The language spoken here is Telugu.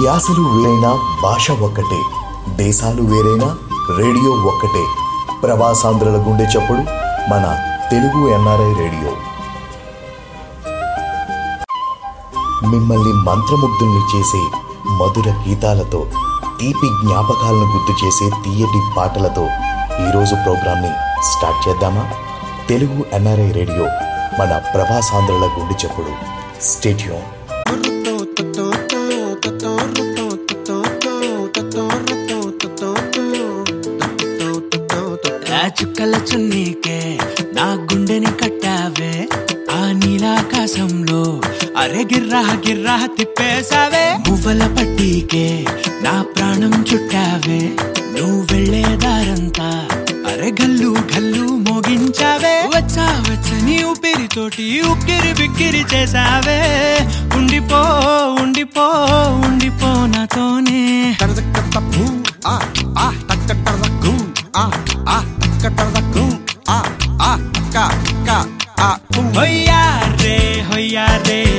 యాసలు వేరైనా భాష ఒక్కటే దేశాలు వేరైనా రేడియో ఒక్కటే. ప్రవాసాంధ్రుల గుండె చప్పుడు మన తెలుగు ఎన్ఆర్ఐ రేడియో. మిమ్మల్ని మంత్రముగ్ధుల్ని చేసే మధుర గీతాలతో తీపి జ్ఞాపకాలను గుర్తు చేసే తీయటి పాటలతో ఈరోజు ప్రోగ్రాంని స్టార్ట్ చేద్దామా? తెలుగు ఎన్ఆర్ఐ రేడియో మన ప్రవాసాంధ్రుల గుండె చప్పుడు. స్టేట్యూన్ ఆ చుక్కల చున్నీకే నా గుండెని కట్టావే? ఆ నీలాకాశంలో అరే గిర్రా గిర్రా తిప్పేశావే? మువ్వల పట్టీకే నా ప్రాణం చుట్టావే? నువ్వు వెళ్ళే దారంతా అరే గల్లు గల్లు మోగించావే? వచ్చా వచ్చని ఊపిరితోటి ఉక్కిరి బిక్కిరి చేసావే कटर रखू आ आ का का आ भैया रे भैया रे।